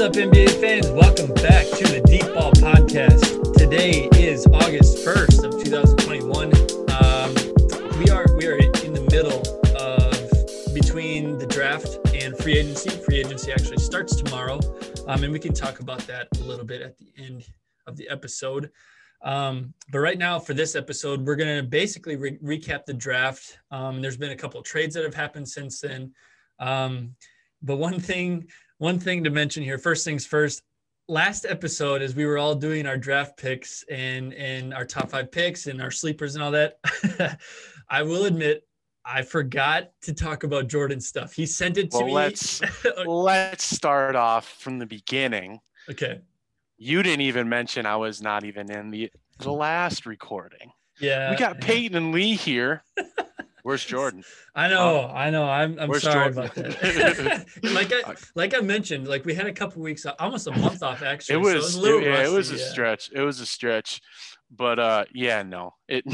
What's up, NBA fans? Welcome back to the Deep Ball Podcast. Today is August 1st of 2021. Um, we are we are in the middle of between the draft and free agency. Free agency actually starts tomorrow, um, and we can talk about that a little bit at the end of the episode. Um, but right now, for this episode, we're going to basically re- recap the draft. Um, there's been a couple trades that have happened since then. Um, but one thing, one thing to mention here. First things first. Last episode, as we were all doing our draft picks and and our top five picks and our sleepers and all that, I will admit I forgot to talk about Jordan stuff. He sent it to well, me. Let's let's start off from the beginning. Okay. You didn't even mention I was not even in the the hmm. last recording. Yeah. We got Peyton and Lee here. Where's Jordan? I know, I know. I'm I'm sorry Jordan? about that. like I like I mentioned, like we had a couple weeks, almost a month off actually. It so was, a little it, yeah, it was a yeah. stretch. It was a stretch. But uh yeah, no. It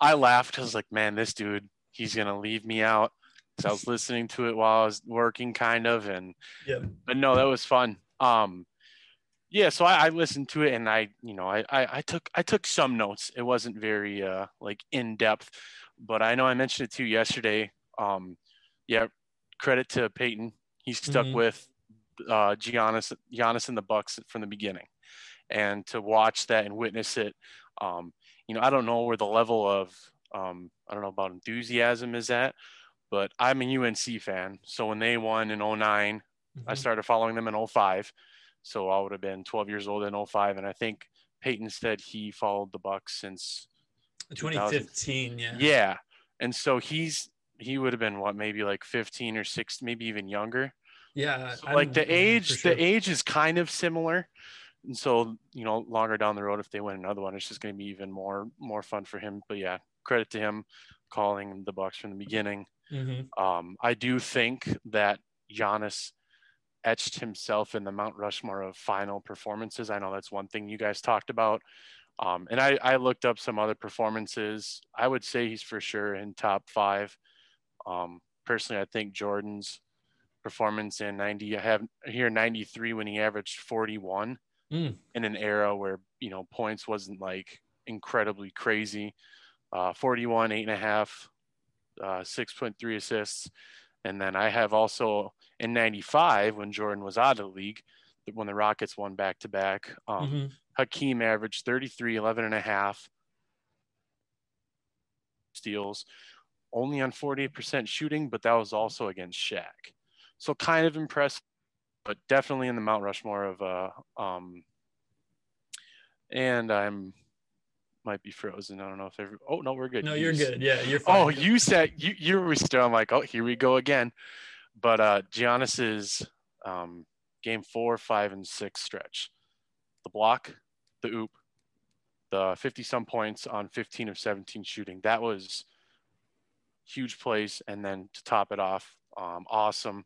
I laughed. I was like, man, this dude, he's gonna leave me out. So I was listening to it while I was working kind of and Yeah. but no, that was fun. Um, yeah, so I, I listened to it and I, you know, I, I, I took I took some notes. It wasn't very uh, like in depth, but I know I mentioned it to you yesterday. Um, yeah, credit to Peyton. He stuck Mhm. with uh, Giannis Giannis and the Bucks from the beginning, and to watch that and witness it. Um, you know, I don't know where the level of um, I don't know about enthusiasm is at, but I'm a UNC fan. So when they won in 09, I Mhm. started following them in 05. So I would have been 12 years old in 05. And I think Peyton said he followed the Bucks since 2015, yeah. yeah. And so he's he would have been what maybe like 15 or 6, maybe even younger. Yeah. So like the age, sure. the age is kind of similar. And so, you know, longer down the road, if they win another one, it's just going to be even more, more fun for him. But yeah, credit to him calling the Bucks from the beginning. Mhm. Um, I do think that Giannis etched himself in the Mount Rushmore of final performances. I know that's one thing you guys talked about. Um, and I, I looked up some other performances. I would say he's for sure in top five. Um, personally, I think Jordan's performance in 90, I have here 93 when he averaged 41 Mm. in an era where, you know, points wasn't like incredibly crazy. Uh, 41, eight and a half, uh, 6.3 assists. And then I have also in 95 when Jordan was out of the league, when the Rockets won back to back, um, Mhm. Hakeem averaged 33, 11 and a half steals, only on 48% shooting, but that was also against Shaq. So kind of impressive, but definitely in the Mount Rushmore of, uh, um, and I'm might be frozen. I don't know if every, oh no, we're good. No, You you're s- good. Yeah, you're fine. Oh, you said you you were still. I'm like, oh, here we go again. But uh Giannis's um game four, five, and six stretch. The block, the oop, the 50 some points on 15 of 17 shooting. That was huge plays. And then to top it off, um, awesome.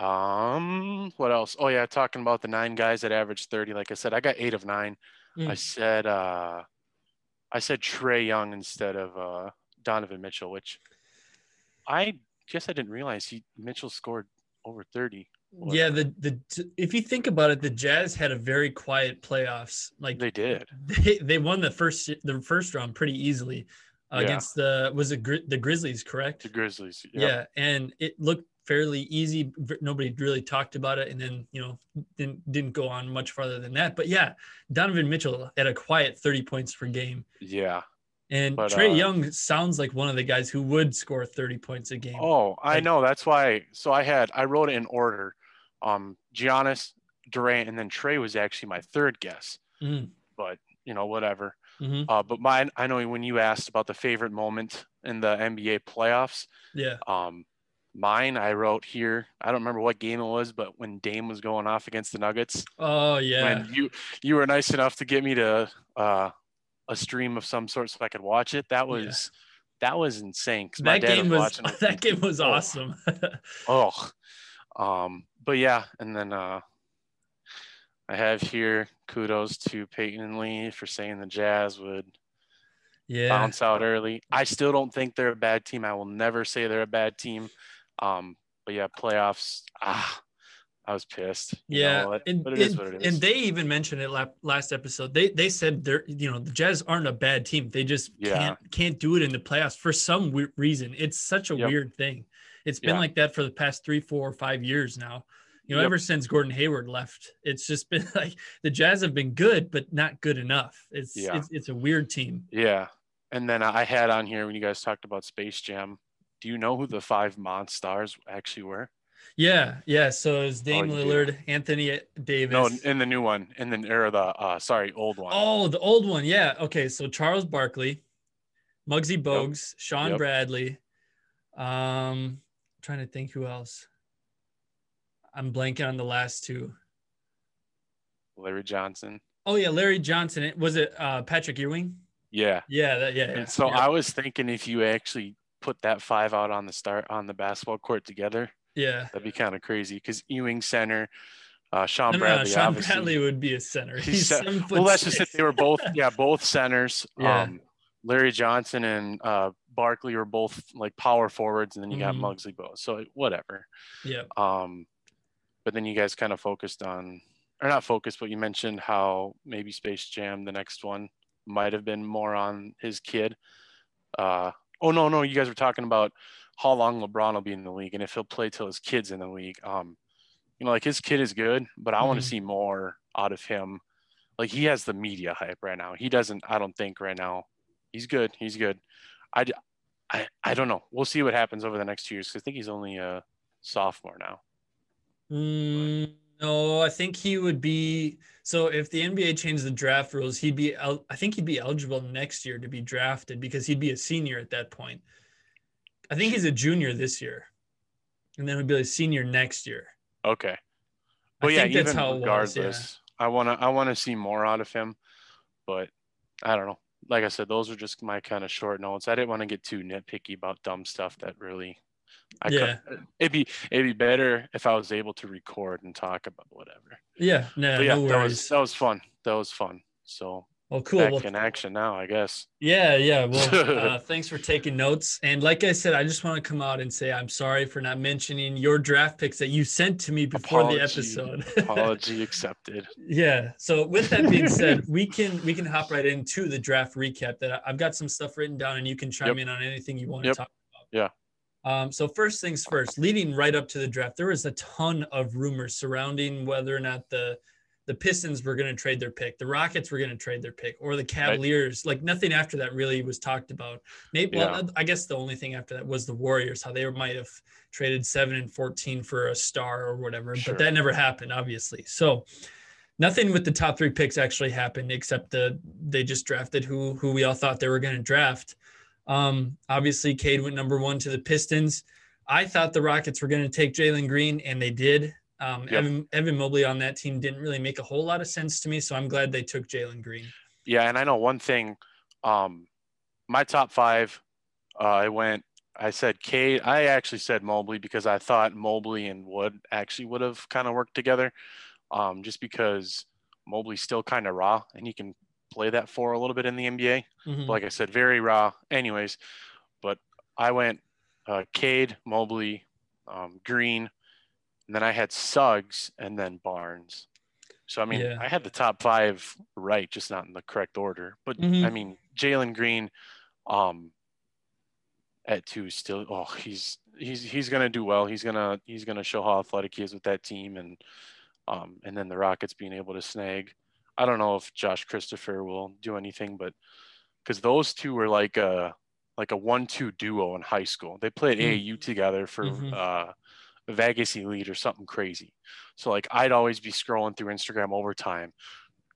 Um, what else? Oh yeah, talking about the nine guys that averaged 30. Like I said, I got eight of nine. Mm. I said uh I said Trae Young instead of uh Donovan Mitchell, which I guess I didn't realize he Mitchell scored over 30. Yeah, the the if you think about it, the Jazz had a very quiet playoffs. Like They did. they they won the first the first round pretty easily uh, Yeah. against the was it Gri- the Grizzlies, correct? The Grizzlies. Yep. Yeah, and it looked fairly easy. Nobody really talked about it, and then you know didn't didn't go on much farther than that. But yeah, Donovan Mitchell had a quiet thirty points per game, Yeah. and But, Trae uh, Young sounds like one of the guys who would score thirty points a game. Oh, I Like- know. That's why. So I had I wrote it in order. Um, Giannis, Durant, and then Trae was actually my third guess. Mm, But you know, whatever. mhm. Uh, but mine, I know when you asked about the favorite moment in the NBA playoffs, Yeah, um, mine I wrote here. I don't remember what game it was, but when Dame was going off against the Nuggets, oh yeah, when you you were nice enough to get me to uh, a stream of some sort so I could watch it. That was that was insane. that dad game was watching it. that game was Oh. awesome. Oh, um, but yeah, and then uh, I have here kudos to Peyton and Lee for saying the Jazz would yeah, bounce out early. I still don't think they're a bad team. I will never say they're a bad team. Um, but yeah, playoffs. Ah, I was pissed. Yeah, and, but it is and- what it is. and they even mentioned it last episode. They they said they're you know the Jazz aren't a bad team. They just Yeah. can't can't do it in the playoffs for some weird reason. It's such a Yep. weird thing. It's been Yeah. like that for the past three, four, or five years now. You know, Yep. ever since Gordon Hayward left, it's just been like the Jazz have been good, but not good enough. It's Yeah. it's, it's a weird team. yeah. And then I had on here when you guys talked about Space Jam. Do you know who the five Monstars actually were? Yeah, yeah. So it's Dame Oh. Lillard, Anthony Davis. No, in the new one, in the or the uh, sorry, old one. Oh, the old one. Yeah. Okay. So Charles Barkley, Muggsy Bogues, Shawn Yep. Bradley. Um, trying to think who else. I'm blanking on the last two. Larry Johnson. Oh yeah, Larry Johnson. Was it uh, Patrick Ewing? Yeah. Yeah. That, yeah. yeah. And so yeah. I was thinking if you actually put that five out on the start on the basketball court together, yeah. that'd be kind of crazy. Because Ewing center, uh, Shawn No, no, no, Bradley. Shawn obviously, Bradley would be a center. He's He's, se- seven Well, that's just it. They were both, yeah, both centers. Yeah. Um, Larry Johnson and uh, Barkley were both like power forwards, and then you got Mhm. Muggsy Bogues. So whatever. Yeah. Um, but then you guys kind of focused on, or not focused, but you mentioned how maybe Space Jam, the next one, might have been more on his kid. Uh, oh no, no, you guys were talking about how long LeBron will be in the league and if he'll play till his kid's in the league. Um, you know, like his kid is good, but I want Mhm. to see more out of him. Like he has the media hype right now. He doesn't. I don't think right now. He's good. He's good. I, I, I don't know. We'll see what happens over the next two years. I think he's only a sophomore now. Mm, no, I think he would be. So if the NBA changed the draft rules, he'd be. el- I think he'd be eligible next year to be drafted because he'd be a senior at that point. I think he's a junior this year, and then he'd be a senior next year. Okay. I yeah, think that's even how it was, regardless, I want to I want to see more out of him, but I don't know. Like I said, those are just my kind of short notes. I didn't want to get too nitpicky about dumb stuff that really. I Yeah. could, it'd be it'd be better if I was able to record and talk about whatever. Yeah, no, yeah, no that was that was fun. That was fun. So well, cool. back Well, in action now, I guess. Yeah, yeah. Well, uh, thanks for taking notes. And like I said, I just want to come out and say I'm sorry for not mentioning your draft picks that you sent to me before the Apology- episode. Apology accepted. yeah. So with that being said, we can we can hop right into the draft recap. That I've got some stuff written down, and you can chime Yep. in on anything you want Yep. to talk about. Yeah. Um, so first things first, leading right up to the draft, there was a ton of rumors surrounding whether or not the the Pistons were going to trade their pick, the Rockets were going to trade their pick, or the Cavaliers. Like nothing after that really was talked about. Maybe, well, I guess the only thing after that was the Warriors, how they might have traded seven and fourteen for a star or whatever, Sure. but that never happened, obviously. So nothing with the top three picks actually happened except the they just drafted who who we all thought they were going to draft. Um, obviously, Cade went number one to the Pistons. I thought the Rockets were going to take Jalen Green, and they did. Um, Yep. Evan, Evan Mobley on that team didn't really make a whole lot of sense to me, so I'm glad they took Jalen Green. Yeah, and I know one thing. Um, my top five, uh, I went. I said Cade. I actually said Mobley because I thought Mobley and Wood actually would have kind of worked together. Um, just because Mobley's still kind of raw and he can play that for a little bit in the NBA. Mhm. Like I said, very raw. Anyways, but I went uh, Cade, Mobley, um, Green, and then I had Suggs and then Barnes. So I mean, Yeah. I had the top five right, just not in the correct order. But Mhm. I mean, Jalen Green, um, at two still. Oh, he's he's he's gonna do well. He's gonna he's gonna show how athletic he is with that team, and um, and then the Rockets being able to snag. I don't know if Josh Christopher will do anything, but because those two were like a like a one-two duo in high school. They played Mm. AAU together for Mhm. uh, Vegas Elite or something crazy. So like I'd always be scrolling through Instagram over time.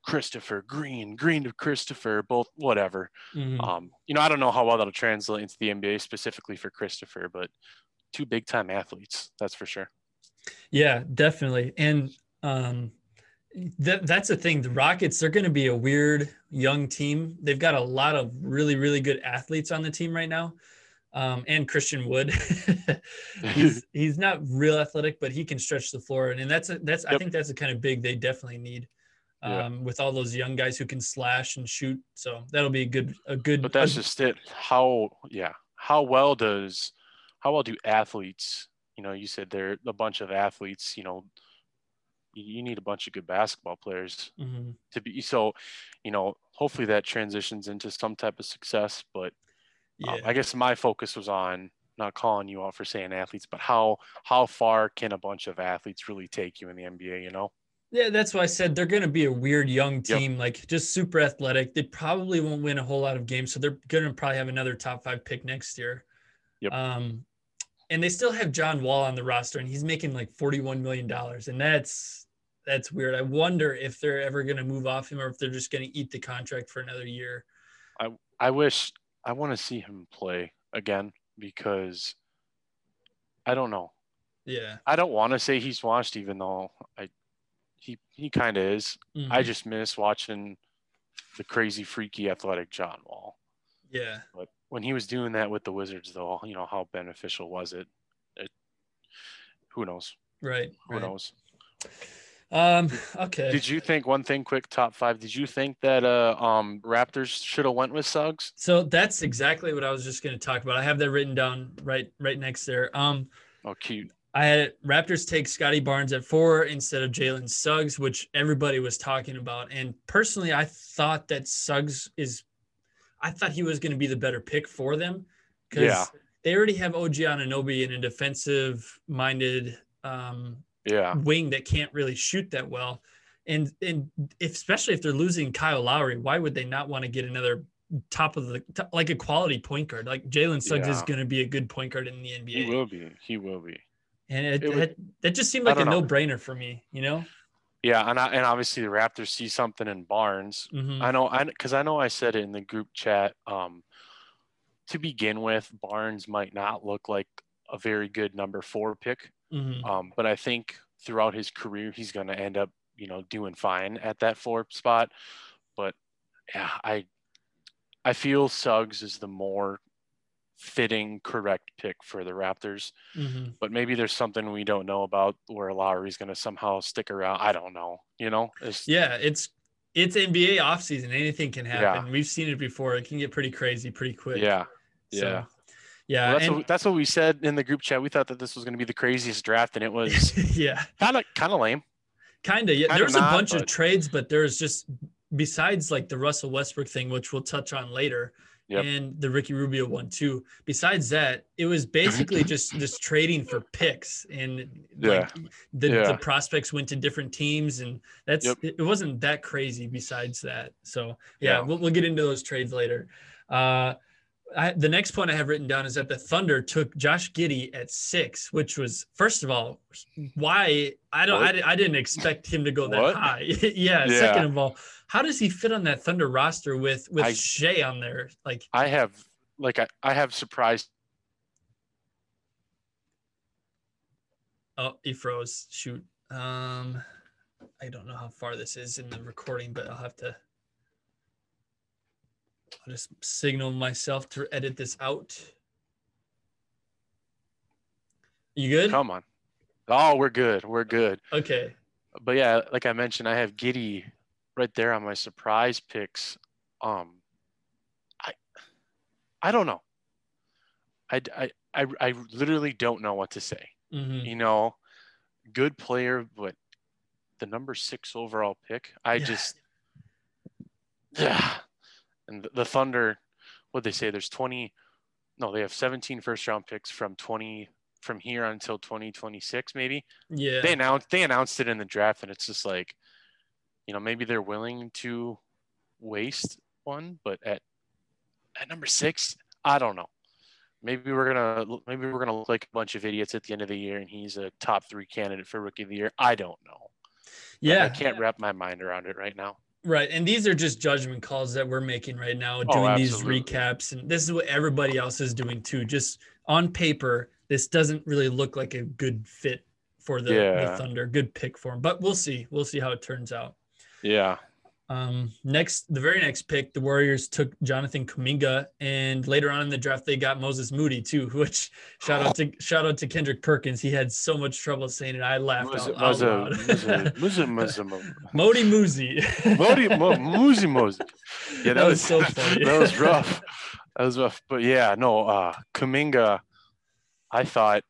Christopher Green, Green to Christopher, both whatever. Mhm. Um, you know, I don't know how well that'll translate into the NBA specifically for Christopher, but two big time athletes, that's for sure. Yeah, definitely. And um that that's the thing. The Rockets, they're gonna be a weird young team. They've got a lot of really, really good athletes on the team right now. Um, and Christian Wood. he's he's not real athletic, but he can stretch the floor. And that's a, that's I think that's the kind of big they definitely need. Um, Yeah. with all those young guys who can slash and shoot. So that'll be a good a good But that's just it. How yeah, how well does how well do athletes, you know, you said they're a bunch of athletes, you know, you, need a bunch of good basketball players Mhm. to be so. You know, hopefully that transitions into some type of success. But Yeah. um, I guess my focus was on not calling you out for saying athletes, but how how far can a bunch of athletes really take you in the NBA? You know? Yeah, that's why I said they're going to be a weird young Yep. team, like just super athletic. They probably won't win a whole lot of games, so they're going to probably have another top five pick next year. Yep. Um, and they still have John Wall on the roster, and he's making like forty-one million dollars, and that's that's weird. I wonder if they're ever going to move off him, or if they're just going to eat the contract for another year. I I wish I want to see him play again because I don't know. Yeah. I don't want to say he's washed, even though I he he kind of is. I Mhm. just miss watching the crazy, freaky, athletic John Wall. yeah. But when he was doing that with the Wizards, though, you know how beneficial was it? it who knows? Right. Who right. knows? Um. Okay. Did you think one thing? Quick top five. Did you think that uh um Raptors should have went with Suggs? so that's exactly what I was just going to talk about. I have that written down right right next there. Um. Oh, cute. I had Raptors take Scottie Barnes at four instead of Jalen Suggs, which everybody was talking about. And personally, I thought that Suggs is, I thought he was going to be the better pick for them because Yeah. they already have OG Anunoby in a defensive minded um, Yeah. wing that can't really shoot that well. And and if, especially if they're losing Kyle Lowry, why would they not want to get another top of the top, like a quality point guard? Like Jalen Suggs is going to be a good point guard in the NBA. He will be. He will be. And it, It would- that, that just seemed like a no brainer for me, you know? Yeah, and I, and obviously the Raptors see something in Barnes. Mhm. I know, I because I know I said it in the group chat. Um, to begin with, Barnes might not look like a very good number four pick, Mhm. um, but I think throughout his career he's going to end up, you know, doing fine at that four spot. But yeah, I I feel Suggs is the more fitting, correct pick for the Raptors. Mhm. But maybe there's something we don't know about where Lowry's going to somehow stick around. I don't know. You know, it's, Yeah, it's it's NBA offseason. Anything can happen. Yeah. We've seen it before. It can get pretty crazy pretty quick. yeah. So, yeah. Yeah. Well, that's, and- what, that's what we said in the group chat. We thought that this was going to be the craziest draft, and it was yeah. kind of kind of lame. Kind of. Yeah. Kinda There's a not, bunch of trades, but there's just besides like the Russell Westbrook thing, which we'll touch on later, Yep. and the Ricky Rubio one too. Besides that, it was basically just just trading for picks and like the, Yeah. the prospects went to different teams and that's Yep. it, it wasn't that crazy besides that. So yeah, Yeah. We'll, we'll get into those trades later. Uh I, the next point I have written down is that the Thunder took Josh Giddey at six, which was first of all, why I don't I, I didn't expect him to go that What? high. yeah, Yeah. Second of all, how does he fit on that Thunder roster with with I- Shai on there? Like I have like I, I have surprised. oh, he froze. Shoot. Um, I don't know how far this is in the recording, but I'll have to. I'll just signal myself to edit this out. You good? Come on. Oh, we're good. We're good. Okay. But yeah, like I mentioned, I have Giddey right there on my surprise picks. Um, I I don't know. I I I, I literally don't know what to say. Mhm. you know, good player, but the number six overall pick, I Yeah. just, yeah. And the, the Thunder, what they say, there's 20, no, they have 17 first round picks from 20, from here until 2026, maybe. Yeah. They announced, they announced it in the draft, and it's just like, you know, maybe they're willing to waste one, but at, at number six, I don't know. Maybe we're gonna maybe we're gonna look like a bunch of idiots at the end of the year, and he's a top three candidate for rookie of the year. I don't know. yeah. I can't wrap my mind around it right now. Right. And these are just judgment calls that we're making right now, Oh, doing these recaps. And this is what everybody else is doing too. Just on paper, this doesn't really look like a good fit for the, the Thunder, good pick for him. But we'll see. We'll see how it turns out. Yeah, Um, next, the very next pick, the Warriors took Jonathan Kuminga, and later on in the draft, they got Moses Moody too. Which shout out to shout out to Kendrick Perkins. He had so much trouble saying it. I laughed was out, it out loud. was a was a was a Modi Muzi. Modi Moosey Mosey. Yeah, that, That was was so funny. that was rough. That was rough. But yeah, no, uh Kuminga, I thought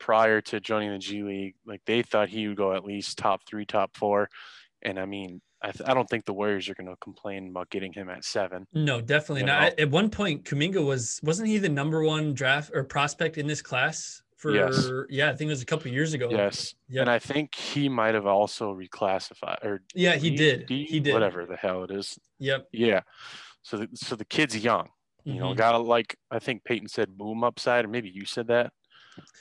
prior to joining the G League, like they thought he would go at least top three, top four. And I mean, I, th- I don't think the Warriors are going to complain about getting him at seven. No, definitely You not. know? At- one point, Kuminga was wasn't he the number one draft or prospect in this class for? Yes. Yeah, I think it was a couple years ago. Yes. Yep. And I think he might have also reclassified or yeah, he D- did. D- he did. whatever the hell it is. Yep. Yeah. So the, so the kid's young. You know, Mhm. got to like I think Peyton said boom upside, or maybe you said that.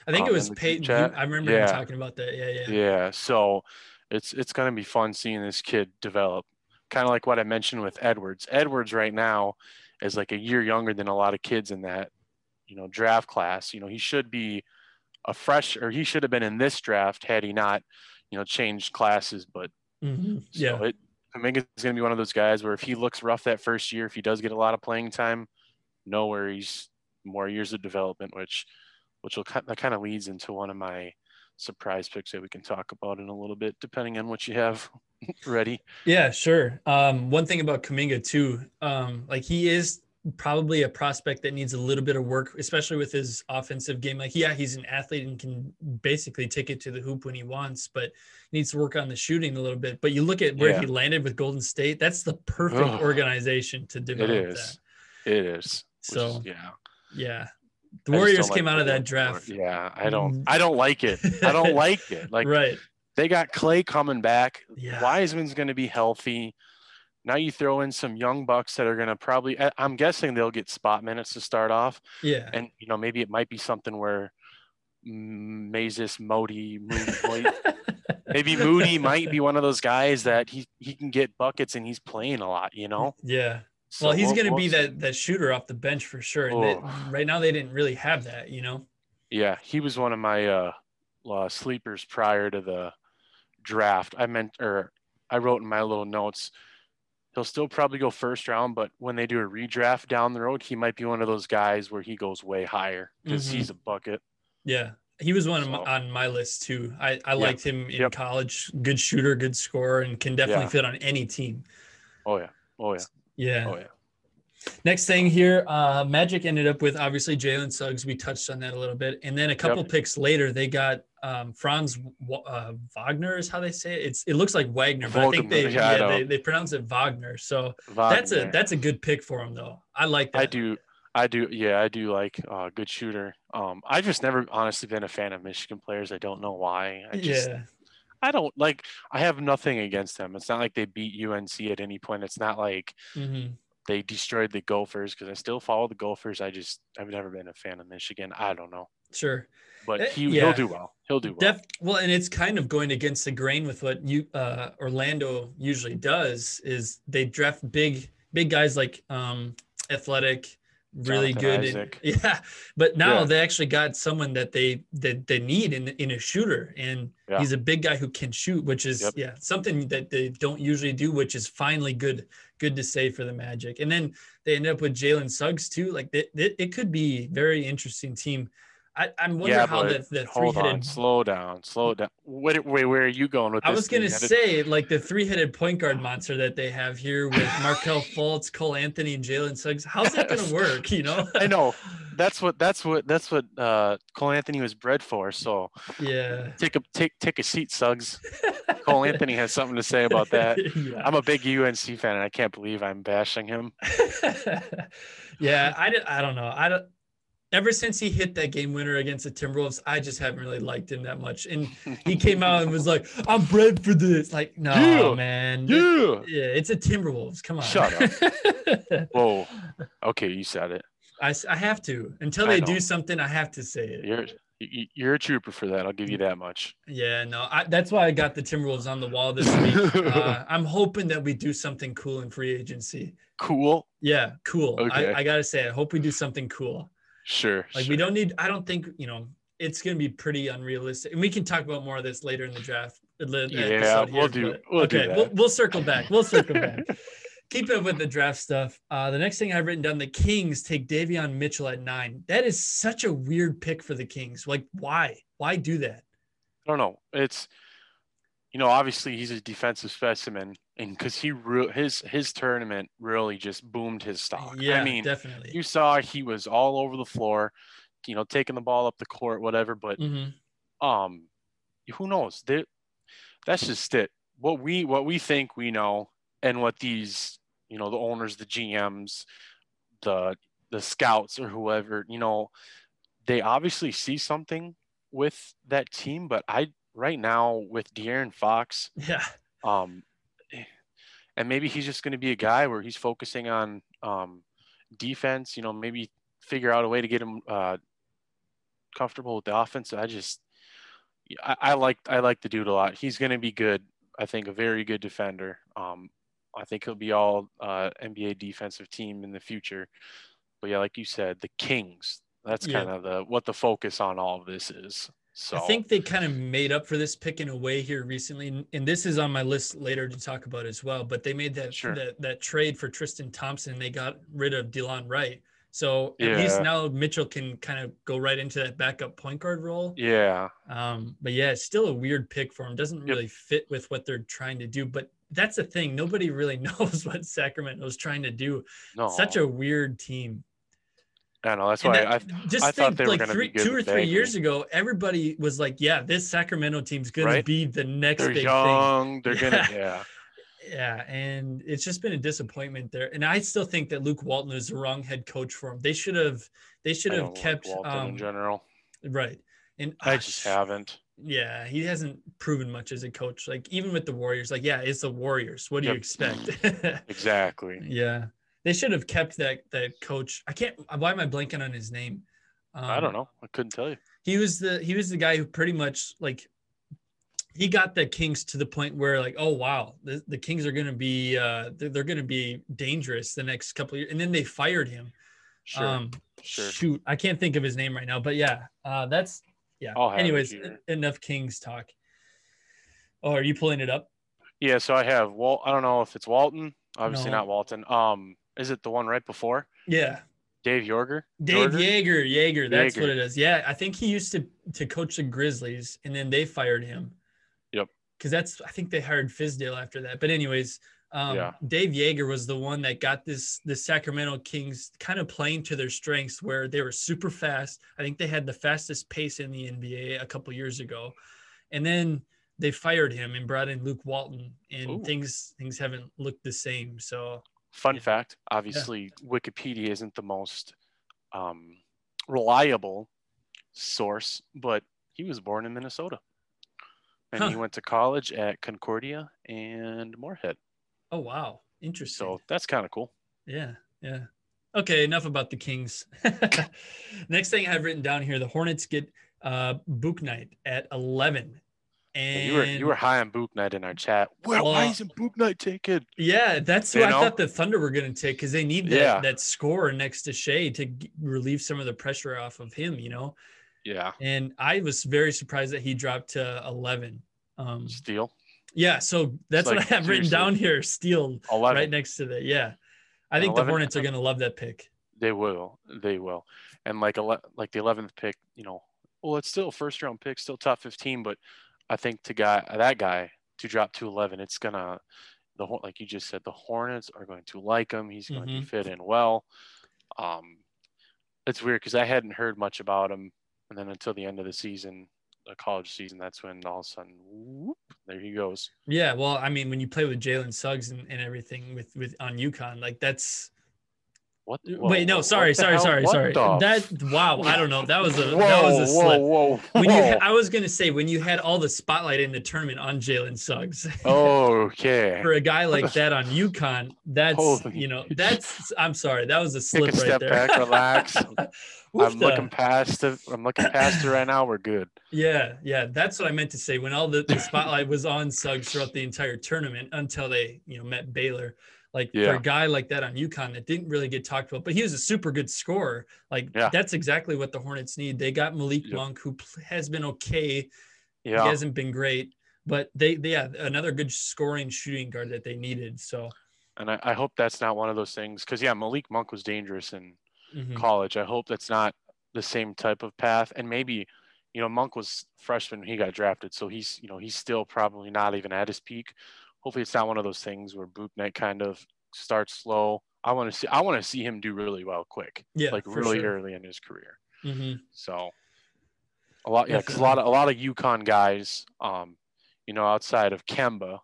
I think it um, was the group Peyton. I remember him Yeah. talking about that. Yeah, yeah. Yeah. So it's it's gonna be fun seeing this kid develop. Kind of like what I mentioned with Edwards. Edwards right now is like a year younger than a lot of kids in that, you know, draft class. You know, he should be a fresh or he should have been in this draft had he not, you know, changed classes. But Mhm. so Yeah. it Kuminga's gonna be one of those guys where if he looks rough that first year, if he does get a lot of playing time, no worries, more years of development, which which will that kind of leads into one of my surprise picks that we can talk about in a little bit, depending on what you have ready. Yeah, sure. Um, one thing about Kuminga too, um, like he is probably a prospect that needs a little bit of work, especially with his offensive game. Like, yeah, he's an athlete and can basically take it to the hoop when he wants, but needs to work on the shooting a little bit. But you look at where Yeah. he landed with Golden State, that's the perfect Ugh. organization to It develop is. It is. which is- So, yeah. Yeah. The Warriors don't like came out of that draft. Yeah, I don't. Mm. I don't like it. I don't like it. Like right. they got Clay coming back. Yeah. Wiseman's going to be healthy. Now you throw in some young bucks that are going to probably. I- I'm guessing they'll get spot minutes to start off, Yeah. and you know maybe it might be something where Mazes, Modi, Moody, Moody- maybe Moody might be one of those guys that he he can get buckets and he's playing a lot. You know. yeah. So well, he's going to be that that shooter off the bench for sure. And Oh. right now, they didn't really have that, you know. Yeah, he was one of my uh, uh, sleepers prior to the draft. I meant, or I wrote in my little notes, he'll still probably go first round, but when they do a redraft down the road, he might be one of those guys where he goes way higher because Mhm. he's a bucket. Yeah, he was one of my, on my list too. I, I Yep. liked him in Yep. college. Good shooter, good scorer, and can definitely Yeah. fit on any team. Oh yeah, oh yeah, Yeah. oh yeah. Next thing here, uh, Magic ended up with obviously Jalen Suggs. We touched on that a little bit, and then a couple picks later, they got um, Franz uh, Wagner is how they say it. It's it looks like Wagner, but I think they Wagner, yeah, yeah, they, they pronounce it Wagner. So that's a that's a good pick for him though. I like that. I do. I do. Yeah, I do like uh, good shooter. Um, I've just never honestly been a fan of Michigan players. I don't know why. I just, yeah, I don't like. I have nothing against them. It's not like they beat UNC at any point. It's not like hmm they destroyed the Gophers because I still follow the Gophers. I just I've never been a fan of Michigan. I don't know, sure. but Eh, he yeah. he'll do well. He'll do well. Def, well, and it's kind of going against the grain with what you uh, Orlando usually does is they draft big big guys like um, athletic, really Jonathan good. and- yeah, but now Yeah. they actually got someone that they that they need in in a shooter, and Yeah. he's a big guy who can shoot, which is Yep. yeah something that they don't usually do, which is finally good good to say for the Magic. And then they ended up with Jalen Suggs too. Like it, it, it could be very interesting team. I, I'm wondering yeah, how but the, the hold on, three-headed slow down, slow down. Wait, wait, where are you going with I was gonna three-headed- say like the three-headed point guard monster that they have here with Markelle Fultz, Cole Anthony, and Jalen Suggs. How's that gonna work? You know? I know. That's what that's what that's what uh, Cole Anthony was bred for. So yeah. take a take take a seat, Suggs. Cole Anthony has something to say about that. yeah. I'm a big UNC fan, and I can't believe I'm bashing him. yeah, I did, I don't know. I don't. Ever since he hit that game winner against the Timberwolves, I just haven't really liked him that much. And he came out and was like, "I'm bred for this." Like, no, man. Yeah. Yeah, it's a Timberwolves. Come on. Shut up. Whoa. Okay, you said it. I, I have to. Until they do something, I have to say it. You're you- you're a trooper for that. I'll give you that much. Yeah, no, I, that's why I got the Timberwolves on the wall this week. uh, I'm hoping that we do something cool in free agency. Cool. Yeah, cool. Okay. I, I gotta say, I hope we do something cool. Sure. Like sure. we don't need. I don't think you know. It's gonna be pretty unrealistic, and we can talk about more of this later in the draft. uh, Yeah, we'll here, do- but- we'll do okay, that. We'll, we'll circle back. We'll circle back. Keep up with the draft stuff. Uh, the next thing I've written down: the Kings take Davion Mitchell at nine. That is such a weird pick for the Kings. Like, why? Why do that? I don't know. It's you know, obviously he's a defensive specimen, and because he re- his his tournament really just boomed his stock. Yeah, I mean, definitely. you saw he was all over the floor, you know, taking the ball up the court, whatever. But Mhm. Um, who knows? They, that's just it. What we what we think we know, and what these you know the owners, the GMs, the the scouts or whoever you know, they obviously see something with that team. But I right now with De'Aaron Fox, Yeah. um, and maybe he's just going to be a guy where he's focusing on um, defense. You know, maybe figure out a way to get him uh, comfortable with the offense. I just, I, I like I like the dude a lot. He's going to be good. I think a very good defender. Um, I think he'll be all uh, NBA defensive team in the future. But yeah, like you said, the Kings. That's Yeah. kind of the what the focus on all of this is. So I think they kind of made up for this pick in a way here recently, and- this is on my list later to talk about as well. But they made that Sure. that, that trade for Tristan Thompson. They got rid of Delon Wright, so at least now Mitchell can kind of go right into that backup point guard role. yeah, Um, but yeah, it's still a weird pick for him. Doesn't Yep. really fit with what they're trying to do. But that's the thing; nobody really knows what Sacramento's trying to do. no, Such a weird team. I know that's And why that- I just I thought think like three, two or three years ago, everybody was like, "Yeah, this Sacramento team's gonna be the next they're big young. They're Yeah. gonna yeah. Yeah, and it's just been a disappointment there. And I still think that Luke Walton is the wrong head coach for him. They should have, they should have don't like kept Walton um, in general. right. And I ah, just haven't. Yeah, he hasn't proven much as a coach. Like even with the Warriors, like yeah, it's the Warriors. What do you expect? Exactly. yeah, they should have kept that that coach. I can't. Why am I blanking on his name? Um, I don't know. I couldn't tell you. he was the he was the guy who pretty much like he got the Kings to the point where like oh wow the, the Kings are gonna be uh they're, they're gonna be dangerous the next couple of years and then they fired him Sure. um sure. shoot I can't think of his name right now but yeah uh that's yeah anyways enough Kings talk oh are you pulling it up Yeah. So I have Walt. I don't know if it's Walton. Obviously No. not Walton. Um, is it the one right before yeah Dave Joerger? Dave Joerger Joerger that's Joerger. what it is yeah I think he used to to coach the Grizzlies and then they fired him Yep. because that's I think they hired Fizdale after that. But anyways, um, Yeah. Dave Joerger was the one that got this the Sacramento Kings kind of playing to their strengths, where they were super fast. I think they had the fastest pace in the NBA a couple years ago, and then they fired him and brought in Luke Walton, and Ooh. things things haven't looked the same. So Fun Yeah. fact. Obviously, Wikipedia isn't the most um, reliable source, but he was born in Minnesota, and he went to college at Concordia and Moorhead. oh wow, interesting. So that's kind of cool. Yeah, yeah. Okay, enough about the Kings. Next thing I have written down here: the Hornets get uh, Bouknight at eleven, and you were you were high on Bouknight in our chat. Well, why Well, isn't Bouknight taken? yeah, that's who You I know? thought the Thunder were going to take because they need that Yeah. that score next to Shai to g- relieve some of the pressure off of him, you know. Yeah, And I was very surprised that he dropped to eleven. Um, steal yeah, so that's what I have written down here. Steal eleven. right next to the yeah. I And think the Hornets are going to love that pick. They will. They will. And like ele- like the eleventh pick, you know, well, it's still a first round pick, still top fifteen, but I think to guy that guy to drop to eleven, it's gonna the like you just said, the Hornets are going to like him. He's going Mhm. to fit in well. Um, it's weird because I hadn't heard much about him, and then until the end of the season, the college season, that's when all of a sudden, whoop, there he goes. Yeah, well, I mean, when you play with Jalen Suggs and, and everything with with on UConn, like that's What? wait, no, sorry, sorry, sorry, sorry. That wow, I don't know. That was a whoa, that was a slip. Whoa, whoa, When you, whoa. I was gonna say when you had all the spotlight in the tournament on Jalen Suggs, Oh, okay. for a guy like that on UConn, that's Holy you know that's I'm sorry, that was a slip. Take a right step there. back, relax. I'm looking past it. I'm looking past it right now. We're good. Yeah, yeah, that's what I meant to say. When all the, the spotlight was on Suggs throughout the entire tournament until they, you know, met Baylor. Like for a guy like that on UConn that didn't really get talked about, but he was a super good scorer. Like Yeah. that's exactly what the Hornets need. They got Malik. Monk, who has been okay. Yeah. He hasn't been great, but they, they have another good scoring shooting guard that they needed. So And I, I hope that's not one of those things because yeah, Malik Monk was dangerous in mhm. college. I hope that's not the same type of path. And maybe, you know, Monk was freshman when he got drafted, so he's you know he's still probably not even at his peak. Hopefully, it's not one of those things where Bouknight kind of starts slow. I want to see I want to see him do really well quick, yeah, like really sure. early in his career. Mhm. So A lot, yeah, because a lot of a lot of UConn guys, um, you know, outside of Kemba,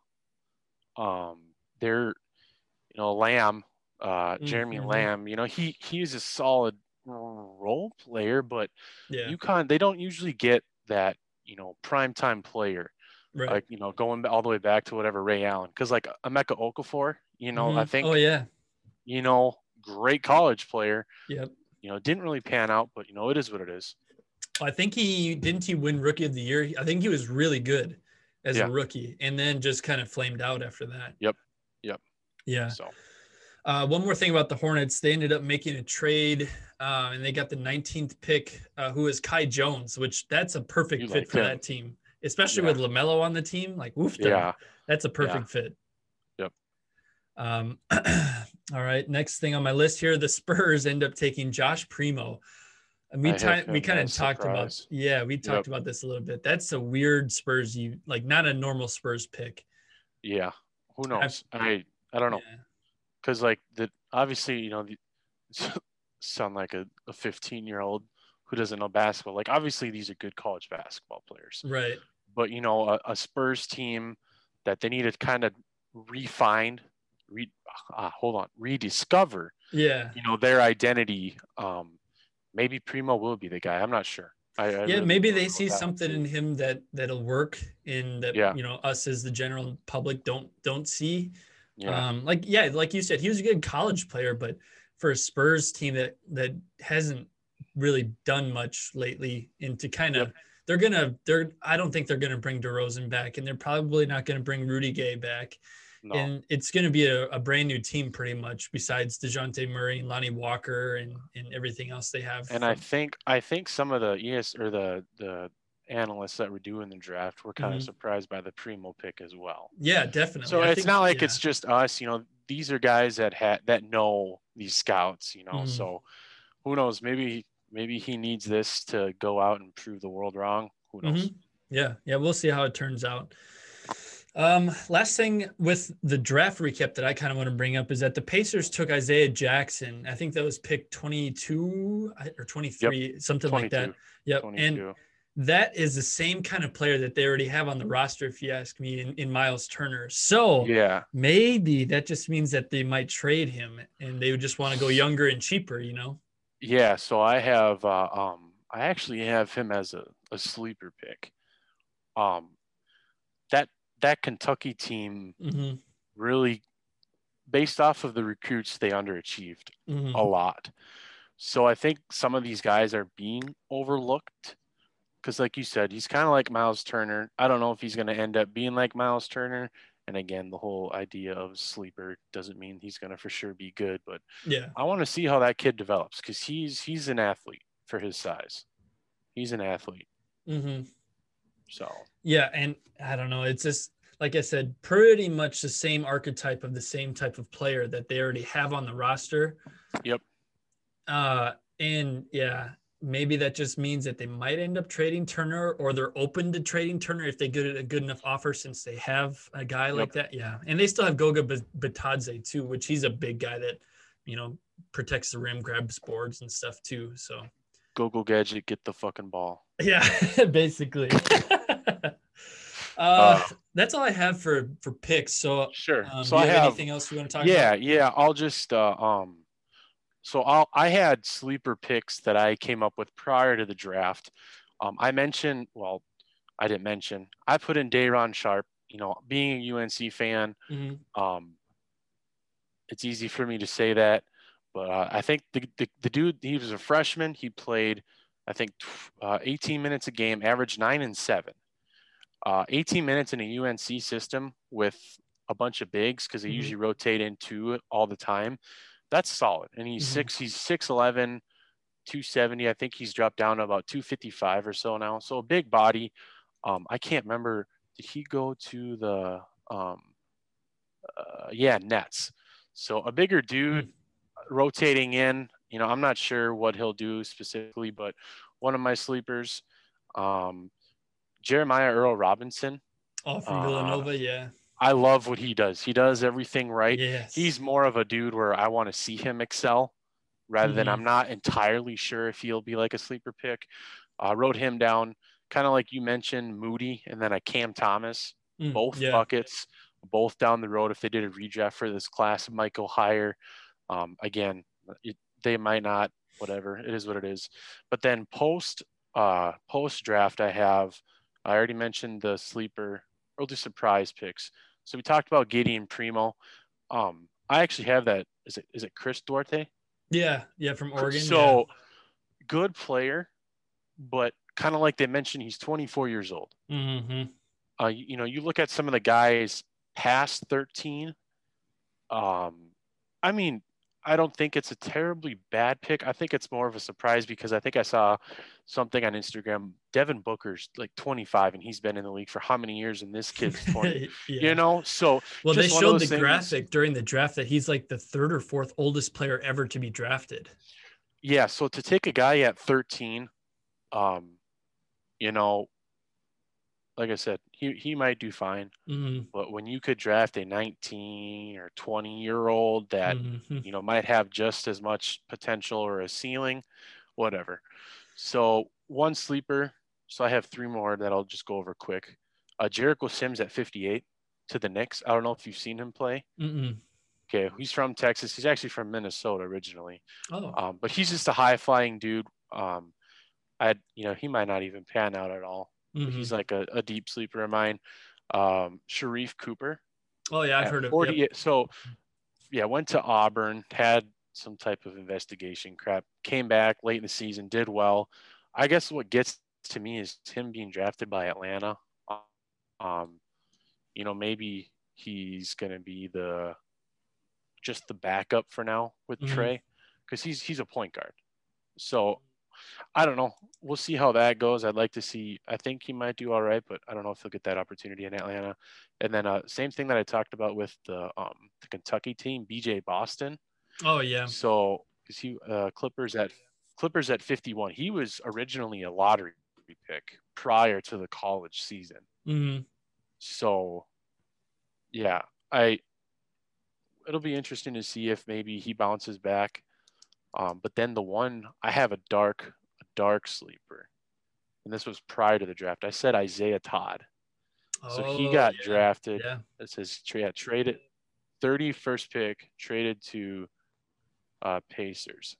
um, they're, you know, Lamb, uh, Jeremy Mhm. Lamb, you know, he he's a solid role player, but Yeah. UConn they don't usually get that, you know, prime time player, right. like you know, going all the way back to whatever Ray Allen, because like Emeka Okafor, you know, I Mhm. think Oh yeah. you know, great college player, Yep. you know, didn't really pan out, but you know, it is what it is. I think he didn't he win rookie of the year. I think he was really good as Yeah. a rookie, and then just kind of flamed out after that. Yep. Yep. Yeah. So Uh, one more thing about the Hornets, they ended up making a trade, uh, and they got the 19th pick, uh, who is Kai Jones, which that's a perfect You fit like for him. that team, especially Yeah. with Lamelo on the team. Like, woof, yeah, that's a perfect fit. Yep. Um, all right. Next thing on my list here, the Spurs end up taking Josh Primo. And we ti- we kind of talked about yeah we talked about this a little bit. That's a weird Spurs you like not a normal Spurs pick. yeah. Who I've- knows? I I don't know. Yeah. because like the obviously you know the, sound like a, a 15 year old who doesn't know basketball like obviously these are good college basketball players Right. but you know a, a spurs team that they need to kind of refine re, ah, hold on rediscover Yeah. you know their identity um maybe primo will be the guy i'm not sure I, I yeah really maybe they see that. something in him that that'll work in that Yeah. you know us as the general public don't don't see yeah um like yeah like you said he was a good college player but for a spurs team that that hasn't really done much lately and to kind of Yep. they're gonna they're i don't think they're gonna bring DeRozan back and they're probably not gonna bring rudy gay back no and it's gonna be a, a brand new team pretty much besides dejounte murray and lonnie walker and and everything else they have and I think I think some of the yes or the the analysts that were doing the draft were kind Mhm. of surprised by the primo pick as well. yeah definitely So I it's think- not like yeah. it's just us, you know. These are guys that had that know these scouts, you know. Mhm. So who knows? Maybe maybe he needs this to go out and prove the world wrong. Who knows? Mhm. Yeah, yeah, we'll see how it turns out. Um, last thing with the draft recap that I kind of want to bring up is that the Pacers took Isaiah Jackson. I think that was pick 22 or 23, something like that. Yep. 22. And that is the same kind of player that they already have on the roster, if you ask me, in, in Miles Turner. So yeah, maybe that just means that they might trade him and they would just want to go younger and cheaper, you know? Yeah. So I have uh, um I actually have him as a, a sleeper pick. Um, that that Kentucky team hmm really, based off of the recruits, they underachieved. hmm a lot. So I think some of these guys are being overlooked because, like you said, he's kind of like Miles Turner. I don't know if he's going to end up being like Miles Turner. And again, the whole idea of sleeper doesn't mean he's going to for sure be good, but Yeah. I want to see how that kid develops because he's he's an athlete for his size. He's an athlete. Mm-hmm. So Yeah, and I don't know. It's just like I said, pretty much the same archetype of the same type of player that they already have on the roster. Yep. Uh, and yeah, maybe that just means that they might end up trading Turner, or they're open to trading Turner if they get a good enough offer since they have a guy like that. Yeah, and they still have Goga Bat- Bitadze too, which he's a big guy that you know protects the rim, grabs boards and stuff too. So go go gadget, get the fucking ball. yeah, basically. uh, Uh, that's all I have for for picks. So, Sure. um, so do I have, have anything else you want to talk yeah about? yeah i'll just uh, um so i'll i had sleeper picks that i came up with prior to the draft um i mentioned well i didn't mention i put in Day'Ron Sharpe you know being a unc fan Mhm. um it's easy for me to say that but uh, i think the, the, the dude he was a freshman he played i think uh, 18 minutes a game averaged 9 and 7 uh, 18 minutes in a unc system with a bunch of bigs because they Mhm. usually rotate into it all the time that's solid. And he's Mhm. six he's 6'11 270 i think he's dropped down to about 255 or so now. So a big body. Um, i can't remember. Did he go to the um, uh, yeah nets. So a bigger dude rotating in. You know i'm not sure what he'll do specifically but one of my sleepers um, jeremiah earl robinson Oh, from Uh, Villanova, yeah, i love what he does he does everything right yes, he's more of a dude where i want to see him excel rather than Mhm. i'm not entirely sure if he'll be like a sleeper pick i wrote him down kind of like you mentioned, Moody and then a Cam Thomas, Mm, both yeah. buckets, both down the road. If they did a redraft for this class, might go higher. Um, again, it, they might not. Whatever it is, what it is. But then post uh, post draft, I have. I already mentioned the sleeper. We'll do surprise picks. So we talked about Giddey and Primo. Um, I actually have that. Is it is it Chris Duarte? Yeah, yeah, from Oregon. So good player, but kind of like they mentioned, he's 24 years old. yeah. hmm Uh, you, you know, you look at some of the guys past 13. Um, I mean, I don't think it's a terribly bad pick. I think it's more of a surprise because I think I saw something on Instagram. Devin Booker's like 25 and he's been in the league for how many years? And this kid's 20. yeah. You know, so well, they showed the things- graphic during the draft that he's like the third or fourth oldest player ever to be drafted. yeah. So to take a guy at 13, um, you know, like I said, he he might do fine. hmm But when you could draft a 19 or 20 year old that Mhm. you know might have just as much potential or a ceiling, whatever. So one sleeper. So I have three more that I'll just go over quick. Uh, Jericho Sims at 58 to the Knicks. I don't know if you've seen him play. Mm-mm. Okay, he's from Texas. He's actually from Minnesota originally, Oh, um, but he's just a high flying dude. Um, I, you know, he might not even pan out at all. Mhm. He's like a, a deep sleeper of mine. Um, Sharife Cooper. oh yeah, I've heard of. 40 Yep. So, yeah, went to Auburn, had some type of investigation crap, came back late in the season, did well. I guess what gets to me is him being drafted by Atlanta. Um, you know, maybe he's going to be the just the backup for now with Mhm. Trae because he's he's a point guard. So I don't know. We'll see how that goes. I'd like to see. I think he might do all right, but I don't know if he'll get that opportunity in Atlanta. And then uh, same thing that I talked about with the um, the Kentucky team, BJ Boston. Oh yeah. So is he uh, Clippers at Clippers at 51? He was originally a lottery pick prior to the college season. hmm So yeah, I it'll be interesting to see if maybe he bounces back. Um, but then the one I have a dark a dark sleeper, and this was prior to the draft. I said Isaiah Todd. So he Oh, got yeah. drafted. Yeah. It says yeah, traded 31st pick, traded to uh, Pacers.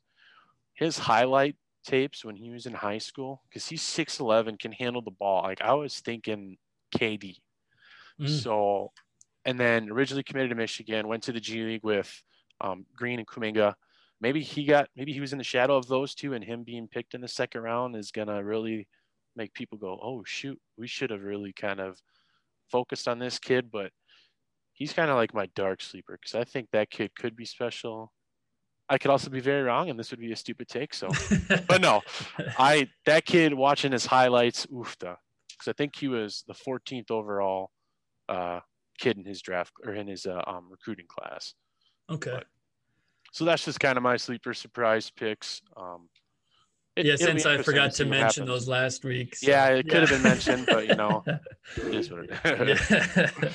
His highlight tapes when he was in high school, because he's 6'11, can handle the ball. Like I was thinking KD. Mm. So, and then originally committed to Michigan, went to the G League with um, Green and Kuminga. Maybe he got, maybe he was in the shadow of those two, and him being picked in the second round is gonna really make people go, "Oh shoot, we should have really kind of focused on this kid." But he's kind of like my dark sleeper because I think that kid could be special. I could also be very wrong, and this would be a stupid take. So, but no, I that kid watching his highlights, oofta, because I think he was the 14th overall uh, kid in his draft or in his uh, um, recruiting class. okay. So that's just kind of my sleeper surprise picks. Um, it- yeah, since I forgot to mention happens. those last week. so- Yeah, it could have been mentioned, but you know, it is what it is. Yeah.